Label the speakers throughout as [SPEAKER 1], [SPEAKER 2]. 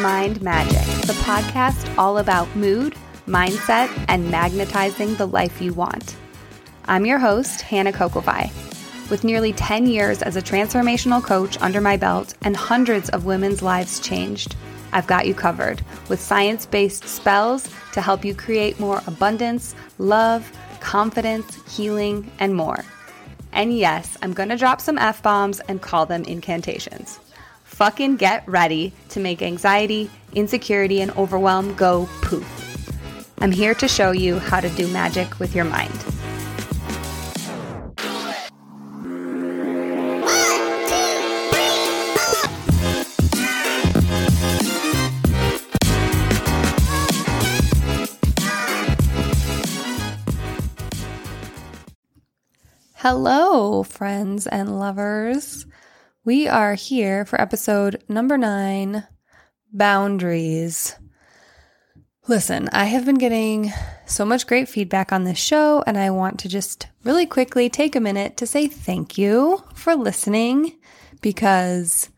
[SPEAKER 1] Mind Magic, the podcast all about mood, mindset, and magnetizing the life you want. I'm your host, Hannah Kokovai. With nearly 10 years as a transformational coach under my belt and hundreds of women's lives changed, I've got you covered with science based spells to help you create more abundance, love, confidence, healing, and more. And yes, I'm gonna drop some F bombs and call them incantations. Fucking get ready to make anxiety, insecurity, and overwhelm go poof. I'm here to show you how to do magic with your mind. Hello, friends and lovers. We are here for episode number nine Boundaries. Listen, I have been getting so much great feedback on this show, and I want to just really quickly take a minute to say thank you for listening because,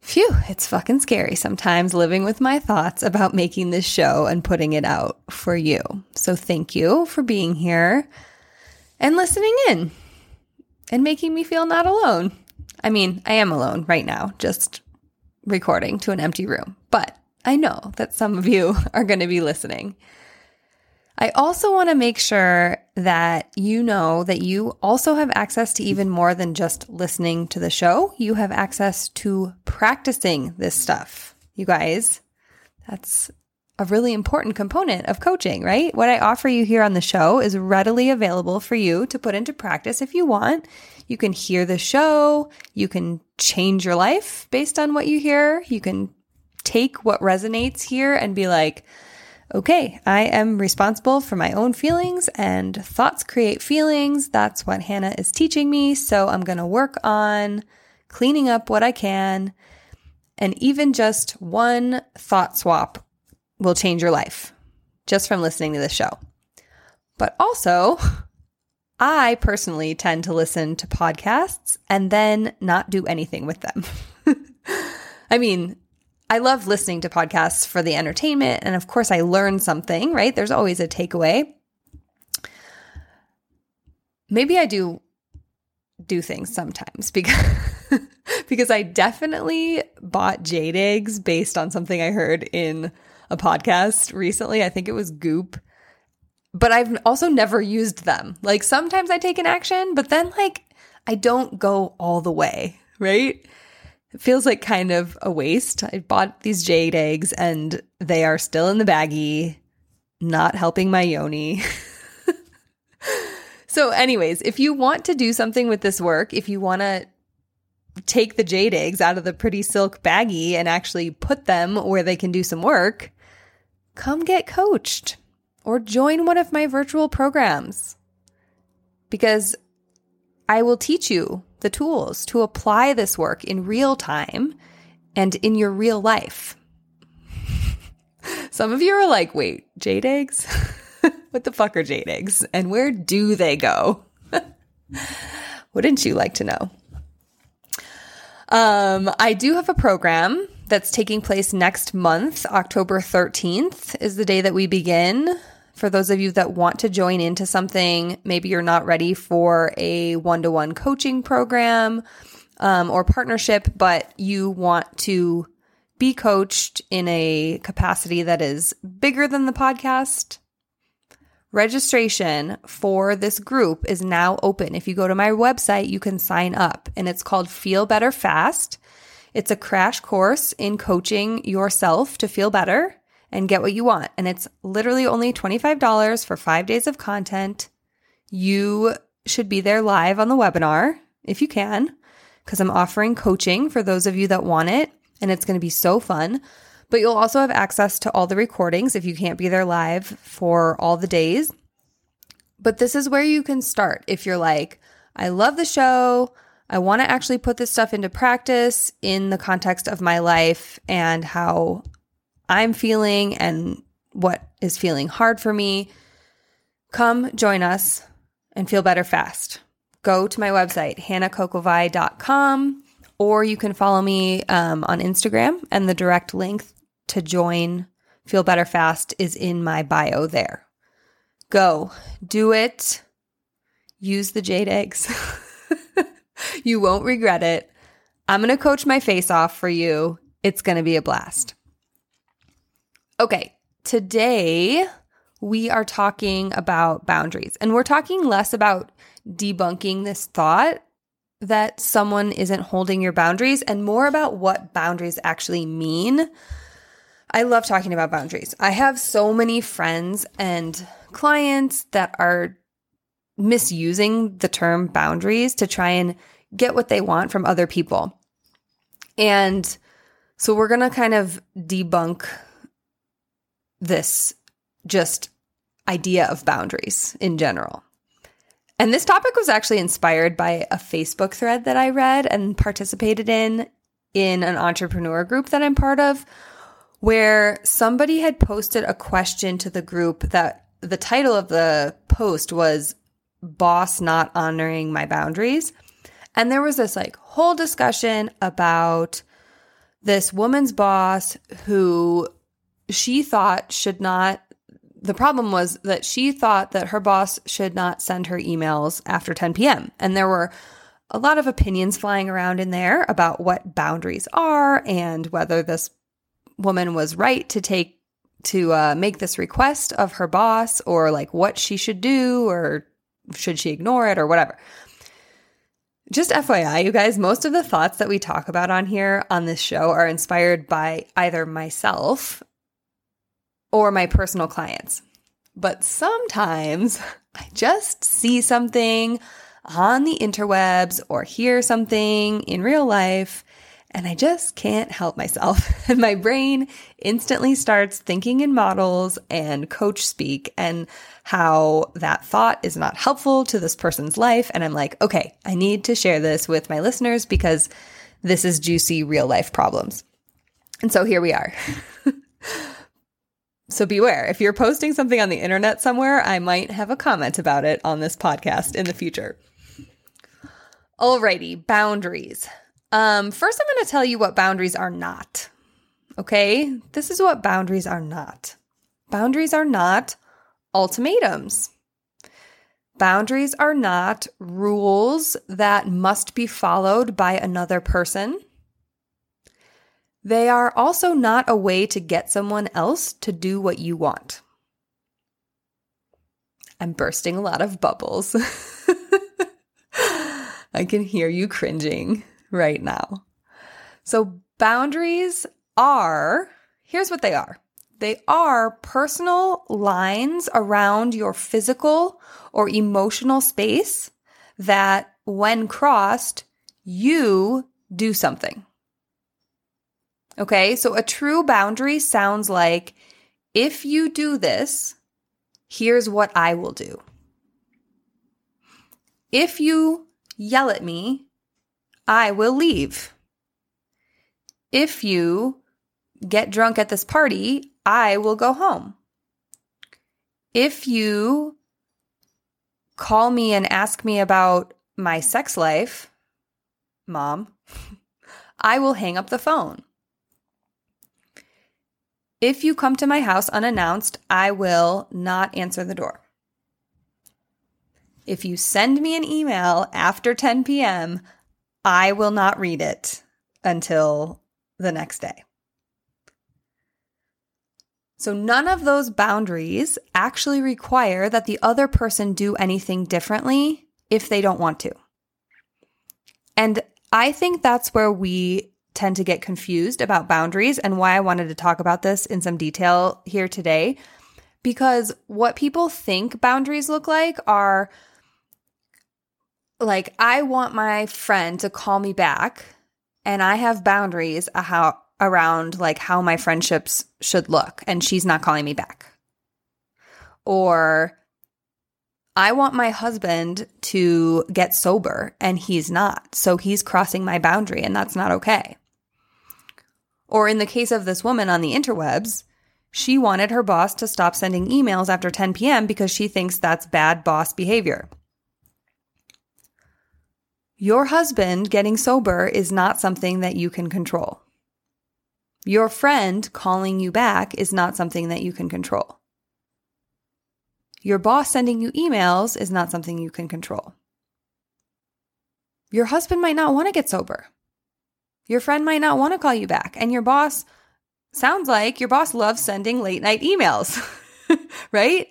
[SPEAKER 1] phew, it's fucking scary sometimes living with my thoughts about making this show and putting it out for you. So, thank you for being here and listening in and making me feel not alone. I mean, I am alone right now, just recording to an empty room, but I know that some of you are going to be listening. I also want to make sure that you know that you also have access to even more than just listening to the show. You have access to practicing this stuff. You guys, that's a really important component of coaching, right? What I offer you here on the show is readily available for you to put into practice if you want. You can hear the show, you can change your life based on what you hear. You can take what resonates here and be like, okay, I am responsible for my own feelings and thoughts create feelings. That's what Hannah is teaching me. So I'm going to work on cleaning up what I can. And even just one thought swap will change your life just from listening to this show. But also, I personally tend to listen to podcasts and then not do anything with them. I mean, I love listening to podcasts for the entertainment. And of course, I learn something, right? There's always a takeaway. Maybe I do do things sometimes because because I definitely bought jade eggs based on something I heard in a podcast recently. I think it was Goop. But I've also never used them. Like sometimes I take an action, but then like I don't go all the way, right? It feels like kind of a waste. I bought these jade eggs and they are still in the baggie, not helping my yoni. so, anyways, if you want to do something with this work, if you want to take the jade eggs out of the pretty silk baggie and actually put them where they can do some work, come get coached or join one of my virtual programs because I will teach you the tools to apply this work in real time and in your real life. Some of you are like, wait, jade eggs? what the fuck are jade eggs? And where do they go? Wouldn't you like to know? Um, I do have a program that's taking place next month. October 13th is the day that we begin. For those of you that want to join into something, maybe you're not ready for a one to one coaching program um, or partnership, but you want to be coached in a capacity that is bigger than the podcast. Registration for this group is now open. If you go to my website, you can sign up and it's called Feel Better Fast. It's a crash course in coaching yourself to feel better and get what you want. And it's literally only $25 for five days of content. You should be there live on the webinar if you can, because I'm offering coaching for those of you that want it. And it's going to be so fun. But you'll also have access to all the recordings if you can't be there live for all the days. But this is where you can start if you're like, I love the show. I want to actually put this stuff into practice in the context of my life and how I'm feeling and what is feeling hard for me. Come join us and feel better fast. Go to my website, hannahkokovai.com. or you can follow me um, on Instagram, and the direct link to join Feel Better Fast is in my bio there. Go, do it. Use the jade eggs. you won't regret it. I'm going to coach my face off for you. It's going to be a blast. Okay, today we are talking about boundaries, and we're talking less about debunking this thought that someone isn't holding your boundaries and more about what boundaries actually mean. I love talking about boundaries. I have so many friends and clients that are misusing the term boundaries to try and get what they want from other people. And so we're going to kind of debunk this just idea of boundaries in general. And this topic was actually inspired by a Facebook thread that I read and participated in in an entrepreneur group that I'm part of, where somebody had posted a question to the group that the title of the post was Boss Not Honoring My Boundaries. And there was this like whole discussion about this woman's boss who she thought should not the problem was that she thought that her boss should not send her emails after 10 p.m. And there were a lot of opinions flying around in there about what boundaries are and whether this woman was right to take to uh, make this request of her boss or like what she should do or should she ignore it or whatever. Just FYI, you guys, most of the thoughts that we talk about on here on this show are inspired by either myself or my personal clients. But sometimes I just see something on the interwebs or hear something in real life and I just can't help myself. And my brain instantly starts thinking in models and coach speak and how that thought is not helpful to this person's life. And I'm like, okay, I need to share this with my listeners because this is juicy real life problems. And so here we are. So beware. If you're posting something on the internet somewhere, I might have a comment about it on this podcast in the future. Alrighty, boundaries. Um, first, I'm going to tell you what boundaries are not. Okay? This is what boundaries are not. Boundaries are not ultimatums. Boundaries are not rules that must be followed by another person. They are also not a way to get someone else to do what you want. I'm bursting a lot of bubbles. I can hear you cringing right now. So, boundaries are here's what they are they are personal lines around your physical or emotional space that, when crossed, you do something. Okay, so a true boundary sounds like if you do this, here's what I will do. If you yell at me, I will leave. If you get drunk at this party, I will go home. If you call me and ask me about my sex life, mom, I will hang up the phone. If you come to my house unannounced, I will not answer the door. If you send me an email after 10 p.m., I will not read it until the next day. So, none of those boundaries actually require that the other person do anything differently if they don't want to. And I think that's where we tend to get confused about boundaries and why I wanted to talk about this in some detail here today. Because what people think boundaries look like are like, I want my friend to call me back, and I have boundaries how, around like how my friendships should look, and she's not calling me back. Or I want my husband to get sober and he's not. So he's crossing my boundary and that's not okay. Or in the case of this woman on the interwebs, she wanted her boss to stop sending emails after 10 p.m. because she thinks that's bad boss behavior. Your husband getting sober is not something that you can control. Your friend calling you back is not something that you can control. Your boss sending you emails is not something you can control. Your husband might not want to get sober. Your friend might not want to call you back. And your boss sounds like your boss loves sending late night emails, right?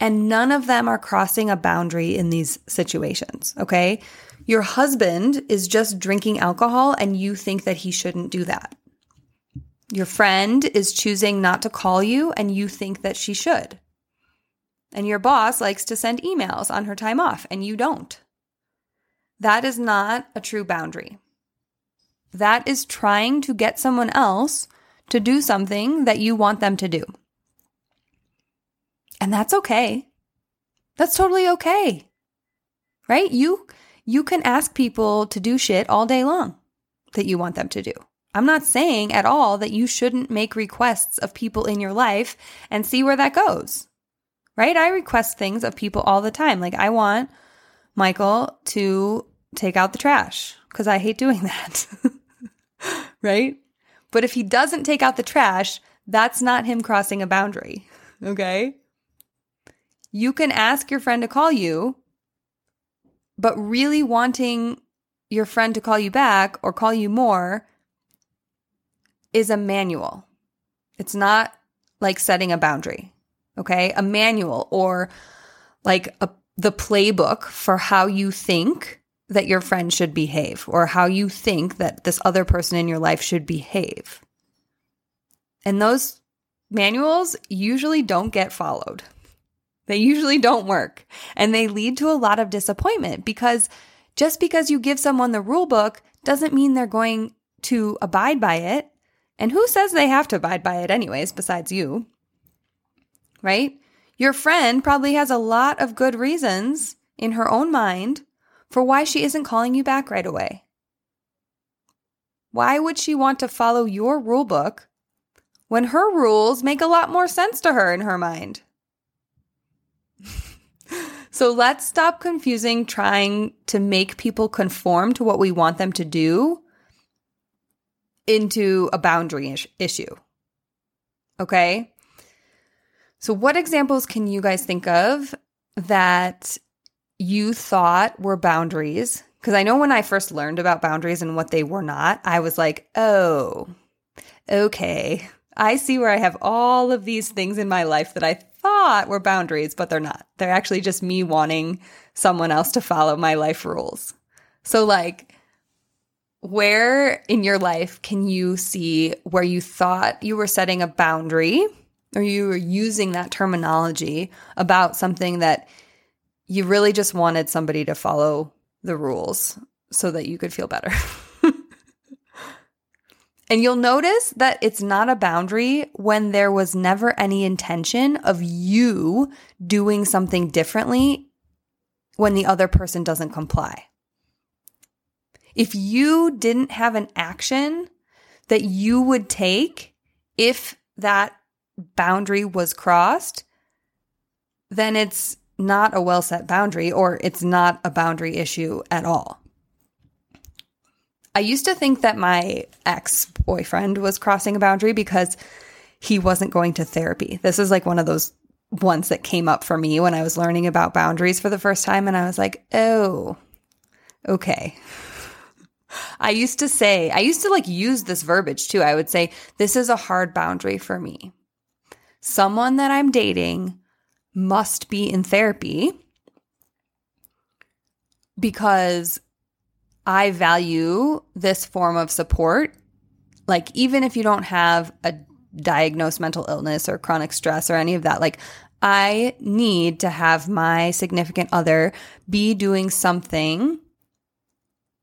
[SPEAKER 1] And none of them are crossing a boundary in these situations, okay? Your husband is just drinking alcohol and you think that he shouldn't do that. Your friend is choosing not to call you and you think that she should. And your boss likes to send emails on her time off and you don't. That is not a true boundary. That is trying to get someone else to do something that you want them to do. And that's okay. That's totally okay. Right? You you can ask people to do shit all day long that you want them to do. I'm not saying at all that you shouldn't make requests of people in your life and see where that goes. Right? I request things of people all the time. Like I want Michael to take out the trash because I hate doing that. right? But if he doesn't take out the trash, that's not him crossing a boundary. Okay? You can ask your friend to call you, but really wanting your friend to call you back or call you more is a manual. It's not like setting a boundary. Okay? A manual or like a, the playbook for how you think that your friend should behave or how you think that this other person in your life should behave. And those manuals usually don't get followed. They usually don't work and they lead to a lot of disappointment because just because you give someone the rule book doesn't mean they're going to abide by it. And who says they have to abide by it, anyways, besides you? Right? Your friend probably has a lot of good reasons in her own mind for why she isn't calling you back right away. Why would she want to follow your rule book when her rules make a lot more sense to her in her mind? So let's stop confusing trying to make people conform to what we want them to do into a boundary issue. Okay? So, what examples can you guys think of that you thought were boundaries? Because I know when I first learned about boundaries and what they were not, I was like, oh, okay. I see where I have all of these things in my life that I thought were boundaries, but they're not. They're actually just me wanting someone else to follow my life rules. So, like, where in your life can you see where you thought you were setting a boundary or you were using that terminology about something that you really just wanted somebody to follow the rules so that you could feel better? And you'll notice that it's not a boundary when there was never any intention of you doing something differently when the other person doesn't comply. If you didn't have an action that you would take if that boundary was crossed, then it's not a well set boundary or it's not a boundary issue at all. I used to think that my ex boyfriend was crossing a boundary because he wasn't going to therapy. This is like one of those ones that came up for me when I was learning about boundaries for the first time. And I was like, oh, okay. I used to say, I used to like use this verbiage too. I would say, this is a hard boundary for me. Someone that I'm dating must be in therapy because I value this form of support. Like, even if you don't have a diagnosed mental illness or chronic stress or any of that, like, I need to have my significant other be doing something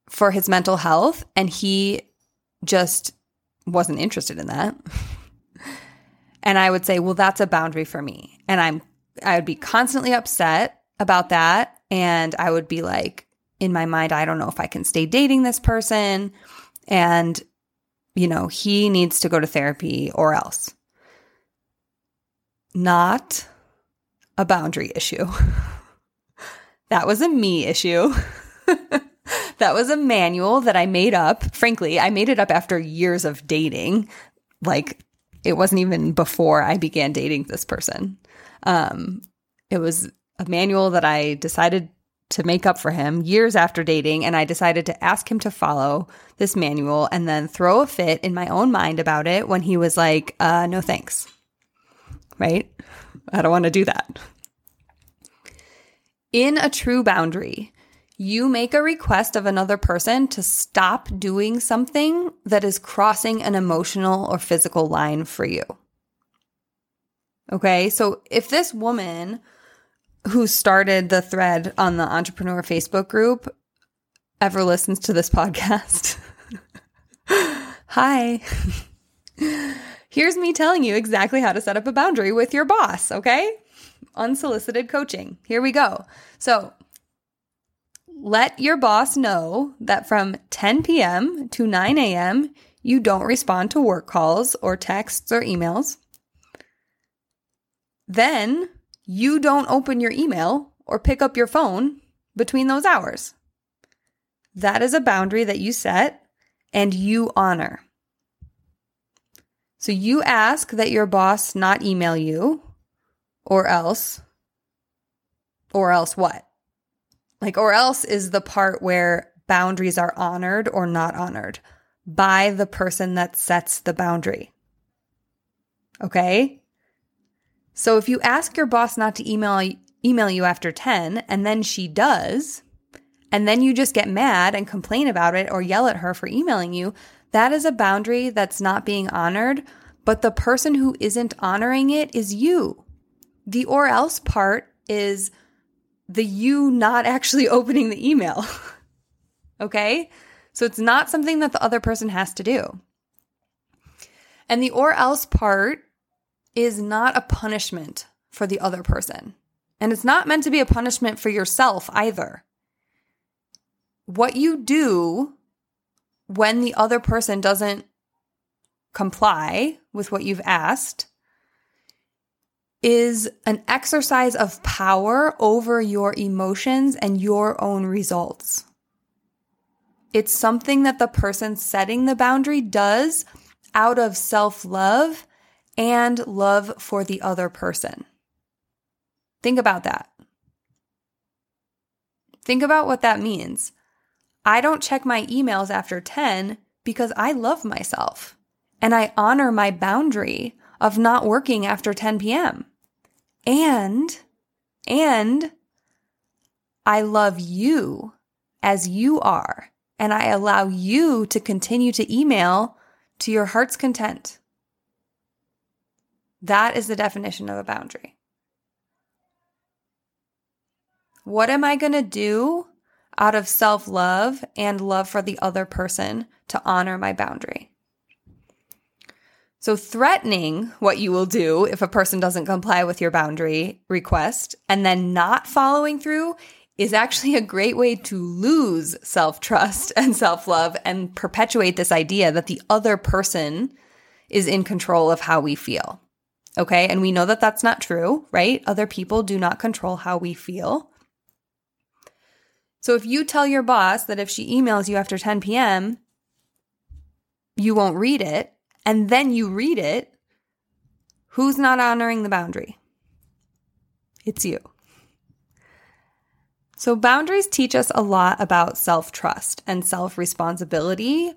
[SPEAKER 1] for his mental health. And he just wasn't interested in that. and I would say, well, that's a boundary for me. And I'm, I would be constantly upset about that. And I would be like, in my mind, I don't know if I can stay dating this person. And, you know, he needs to go to therapy or else. Not a boundary issue. that was a me issue. that was a manual that I made up. Frankly, I made it up after years of dating. Like it wasn't even before I began dating this person. Um, it was a manual that I decided to make up for him years after dating. And I decided to ask him to follow this manual and then throw a fit in my own mind about it when he was like, uh, no thanks. Right? I don't want to do that. In a true boundary, you make a request of another person to stop doing something that is crossing an emotional or physical line for you. Okay, so if this woman who started the thread on the entrepreneur Facebook group ever listens to this podcast, hi. Here's me telling you exactly how to set up a boundary with your boss, okay? Unsolicited coaching. Here we go. So, let your boss know that from 10 p.m. to 9 a.m., you don't respond to work calls or texts or emails. Then you don't open your email or pick up your phone between those hours. That is a boundary that you set and you honor. So you ask that your boss not email you or else, or else what? Like, or else is the part where boundaries are honored or not honored by the person that sets the boundary. Okay? So if you ask your boss not to email email you after 10 and then she does, and then you just get mad and complain about it or yell at her for emailing you, that is a boundary that's not being honored, but the person who isn't honoring it is you. The or else part is the you not actually opening the email. okay? So it's not something that the other person has to do. And the or else part is not a punishment for the other person. And it's not meant to be a punishment for yourself either. What you do when the other person doesn't comply with what you've asked is an exercise of power over your emotions and your own results. It's something that the person setting the boundary does out of self love and love for the other person. Think about that. Think about what that means. I don't check my emails after 10 because I love myself and I honor my boundary of not working after 10 p.m. And, and I love you as you are. And I allow you to continue to email to your heart's content. That is the definition of a boundary. What am I going to do out of self love and love for the other person to honor my boundary? So, threatening what you will do if a person doesn't comply with your boundary request and then not following through is actually a great way to lose self trust and self love and perpetuate this idea that the other person is in control of how we feel. Okay. And we know that that's not true, right? Other people do not control how we feel. So if you tell your boss that if she emails you after 10 p.m., you won't read it, and then you read it, who's not honoring the boundary? It's you. So, boundaries teach us a lot about self trust and self responsibility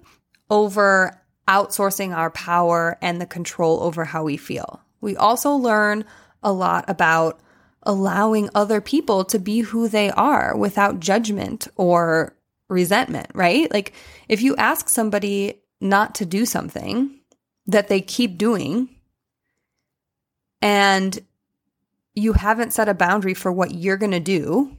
[SPEAKER 1] over outsourcing our power and the control over how we feel. We also learn a lot about allowing other people to be who they are without judgment or resentment, right? Like, if you ask somebody not to do something, that they keep doing and you haven't set a boundary for what you're going to do,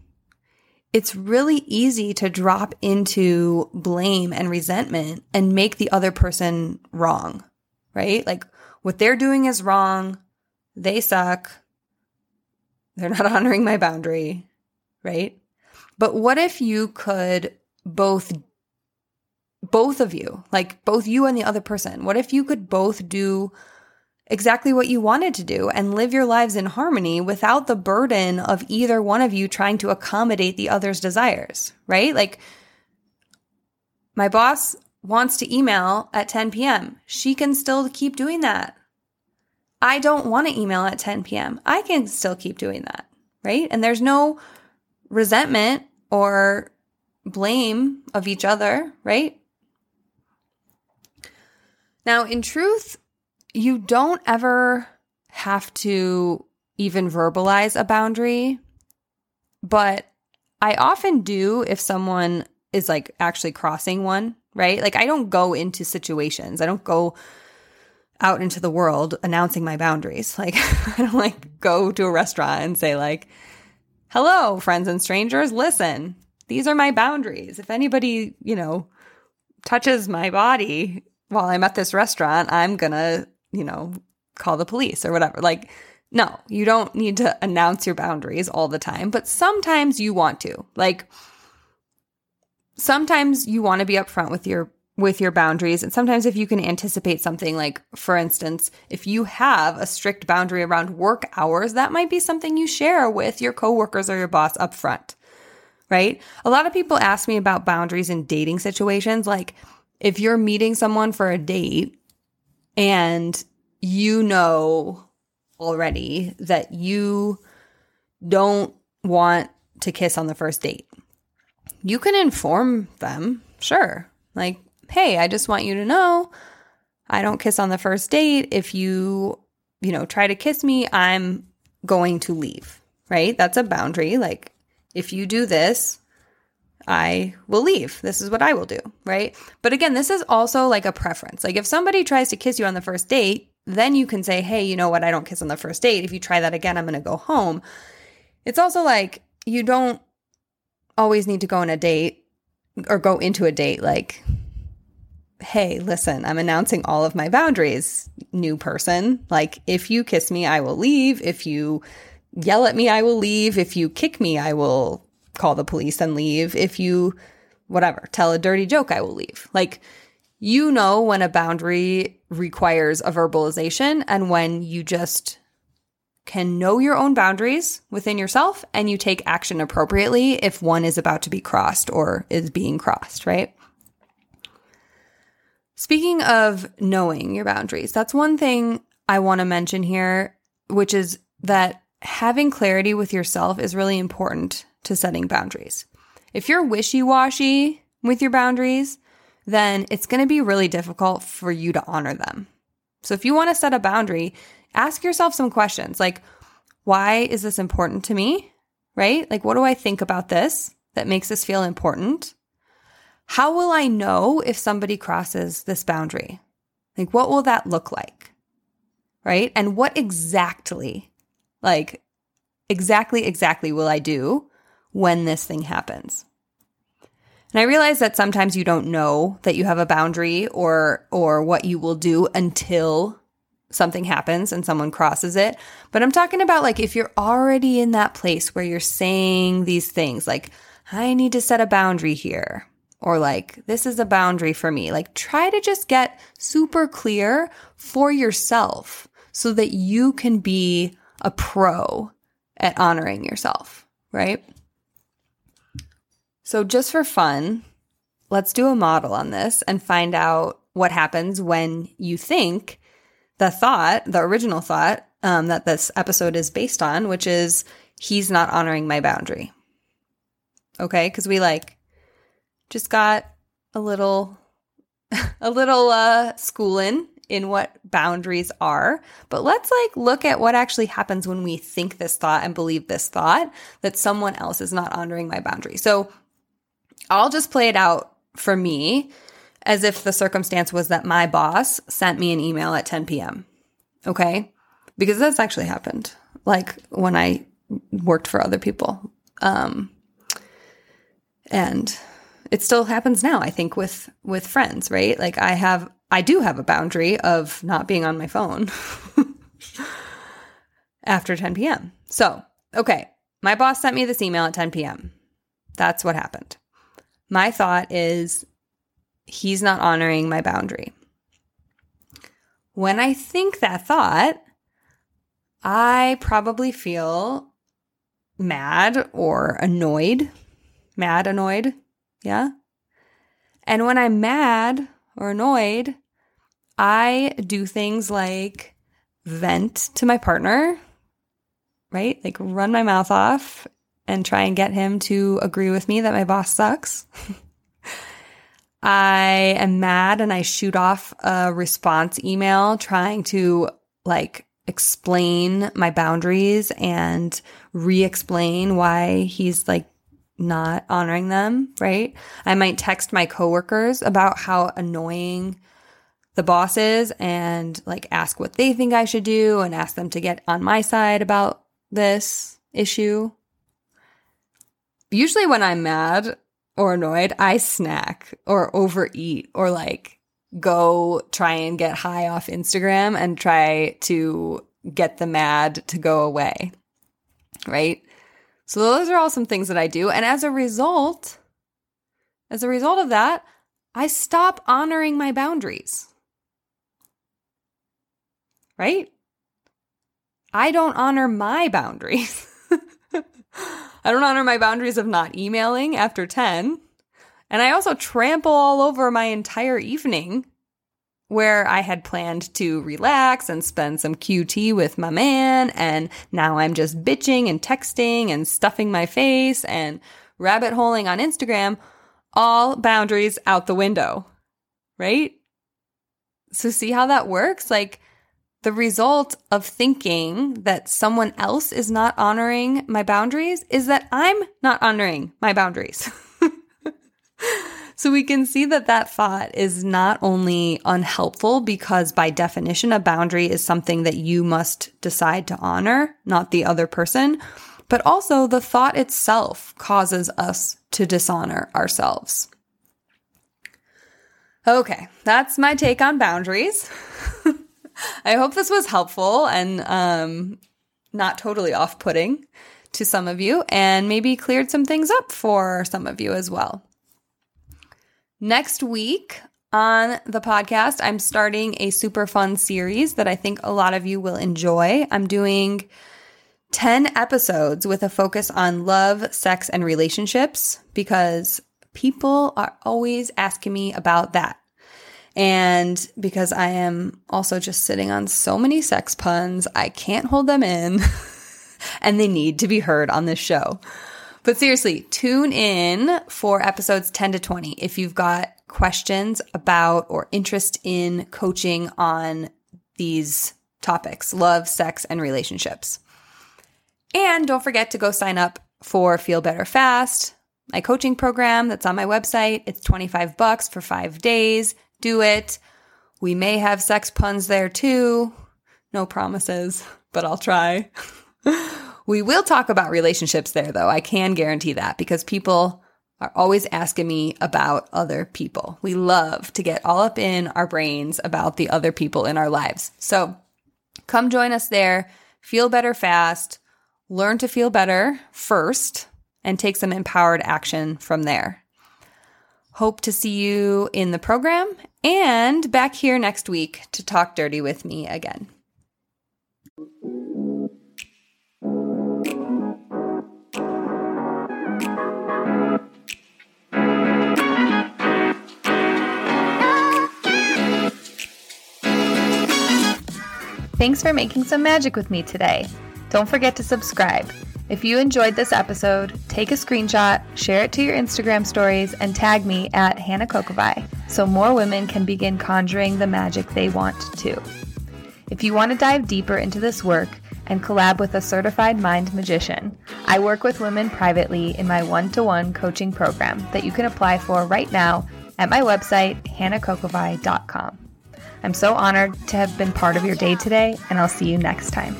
[SPEAKER 1] it's really easy to drop into blame and resentment and make the other person wrong, right? Like what they're doing is wrong. They suck. They're not honoring my boundary, right? But what if you could both both of you, like both you and the other person? What if you could both do exactly what you wanted to do and live your lives in harmony without the burden of either one of you trying to accommodate the other's desires, right? Like, my boss wants to email at 10 p.m., she can still keep doing that. I don't want to email at 10 p.m. I can still keep doing that, right? And there's no resentment or blame of each other, right? Now, in truth, you don't ever have to even verbalize a boundary, but I often do if someone is like actually crossing one, right? Like I don't go into situations. I don't go out into the world announcing my boundaries. Like I don't like go to a restaurant and say like, "Hello, friends and strangers, listen. These are my boundaries. If anybody, you know, touches my body while I'm at this restaurant, I'm going to, you know, call the police or whatever." Like no, you don't need to announce your boundaries all the time, but sometimes you want to. Like sometimes you want to be upfront with your with your boundaries. And sometimes if you can anticipate something like for instance if you have a strict boundary around work hours that might be something you share with your coworkers or your boss up front right? A lot of people ask me about boundaries in dating situations. Like if you're meeting someone for a date and you know already that you don't want to kiss on the first date you can inform them, sure. Like, hey, I just want you to know I don't kiss on the first date. If you, you know, try to kiss me, I'm going to leave, right? That's a boundary. Like, if you do this, I will leave. This is what I will do, right? But again, this is also like a preference. Like, if somebody tries to kiss you on the first date, then you can say, hey, you know what? I don't kiss on the first date. If you try that again, I'm going to go home. It's also like you don't always need to go on a date or go into a date like, hey, listen, I'm announcing all of my boundaries, new person. Like, if you kiss me, I will leave. If you yell at me, I will leave. If you kick me, I will call the police and leave. If you, whatever, tell a dirty joke, I will leave. Like, you know when a boundary requires a verbalization and when you just can know your own boundaries within yourself and you take action appropriately if one is about to be crossed or is being crossed, right? Speaking of knowing your boundaries, that's one thing I want to mention here, which is that having clarity with yourself is really important to setting boundaries. If you're wishy washy with your boundaries, then it's going to be really difficult for you to honor them. So if you want to set a boundary, ask yourself some questions like, why is this important to me? Right? Like, what do I think about this that makes this feel important? How will I know if somebody crosses this boundary? Like, what will that look like? Right? And what exactly, like, exactly, exactly will I do when this thing happens? And I realize that sometimes you don't know that you have a boundary or or what you will do until something happens and someone crosses it. But I'm talking about like if you're already in that place where you're saying these things like, I need to set a boundary here, or like, this is a boundary for me. Like, try to just get super clear for yourself so that you can be a pro at honoring yourself, right? So, just for fun, let's do a model on this and find out what happens when you think the thought, the original thought um, that this episode is based on, which is he's not honoring my boundary. Okay, because we like just got a little, a little uh, schooling in what boundaries are. But let's like look at what actually happens when we think this thought and believe this thought that someone else is not honoring my boundary. So I'll just play it out for me as if the circumstance was that my boss sent me an email at 10 p.m. Okay. Because that's actually happened. Like when I worked for other people. Um, and it still happens now, I think, with, with friends, right? Like I have, I do have a boundary of not being on my phone after 10 p.m. So, okay. My boss sent me this email at 10 p.m. That's what happened. My thought is he's not honoring my boundary. When I think that thought, I probably feel mad or annoyed. Mad, annoyed. Yeah. And when I'm mad or annoyed, I do things like vent to my partner, right? Like run my mouth off and try and get him to agree with me that my boss sucks. I am mad and I shoot off a response email trying to like explain my boundaries and re explain why he's like not honoring them, right? I might text my coworkers about how annoying the boss is and like ask what they think I should do and ask them to get on my side about this issue. Usually, when I'm mad or annoyed, I snack or overeat or like go try and get high off Instagram and try to get the mad to go away. Right? So those are all some things that I do. And as a result, as a result of that, I stop honoring my boundaries. Right? I don't honor my boundaries. I don't honor my boundaries of not emailing after 10. And I also trample all over my entire evening where I had planned to relax and spend some QT with my man. And now I'm just bitching and texting and stuffing my face and rabbit holing on Instagram. All boundaries out the window, right? So, see how that works? Like, the result of thinking that someone else is not honoring my boundaries is that I'm not honoring my boundaries. so we can see that that thought is not only unhelpful because by definition, a boundary is something that you must decide to honor, not the other person, but also the thought itself causes us to dishonor ourselves. Okay, that's my take on boundaries. I hope this was helpful and um, not totally off putting to some of you and maybe cleared some things up for some of you as well. Next week on the podcast, I'm starting a super fun series that I think a lot of you will enjoy. I'm doing 10 episodes with a focus on love, sex, and relationships because people are always asking me about that. And because I am also just sitting on so many sex puns, I can't hold them in and they need to be heard on this show. But seriously, tune in for episodes 10 to 20 if you've got questions about or interest in coaching on these topics love, sex, and relationships. And don't forget to go sign up for Feel Better Fast, my coaching program that's on my website. It's 25 bucks for five days do it. We may have sex puns there too. No promises, but I'll try. we will talk about relationships there though. I can guarantee that because people are always asking me about other people. We love to get all up in our brains about the other people in our lives. So come join us there. Feel better fast. Learn to feel better first and take some empowered action from there. Hope to see you in the program and back here next week to talk dirty with me again.
[SPEAKER 2] Thanks for making some magic with me today. Don't forget to subscribe. If you enjoyed this episode, take a screenshot, share it to your Instagram stories, and tag me at Hannah Kokovai so more women can begin conjuring the magic they want to. If you want to dive deeper into this work and collab with a certified mind magician, I work with women privately in my one to one coaching program that you can apply for right now at my website, hannahkokovai.com. I'm so honored to have been part of your day today, and I'll see you next time.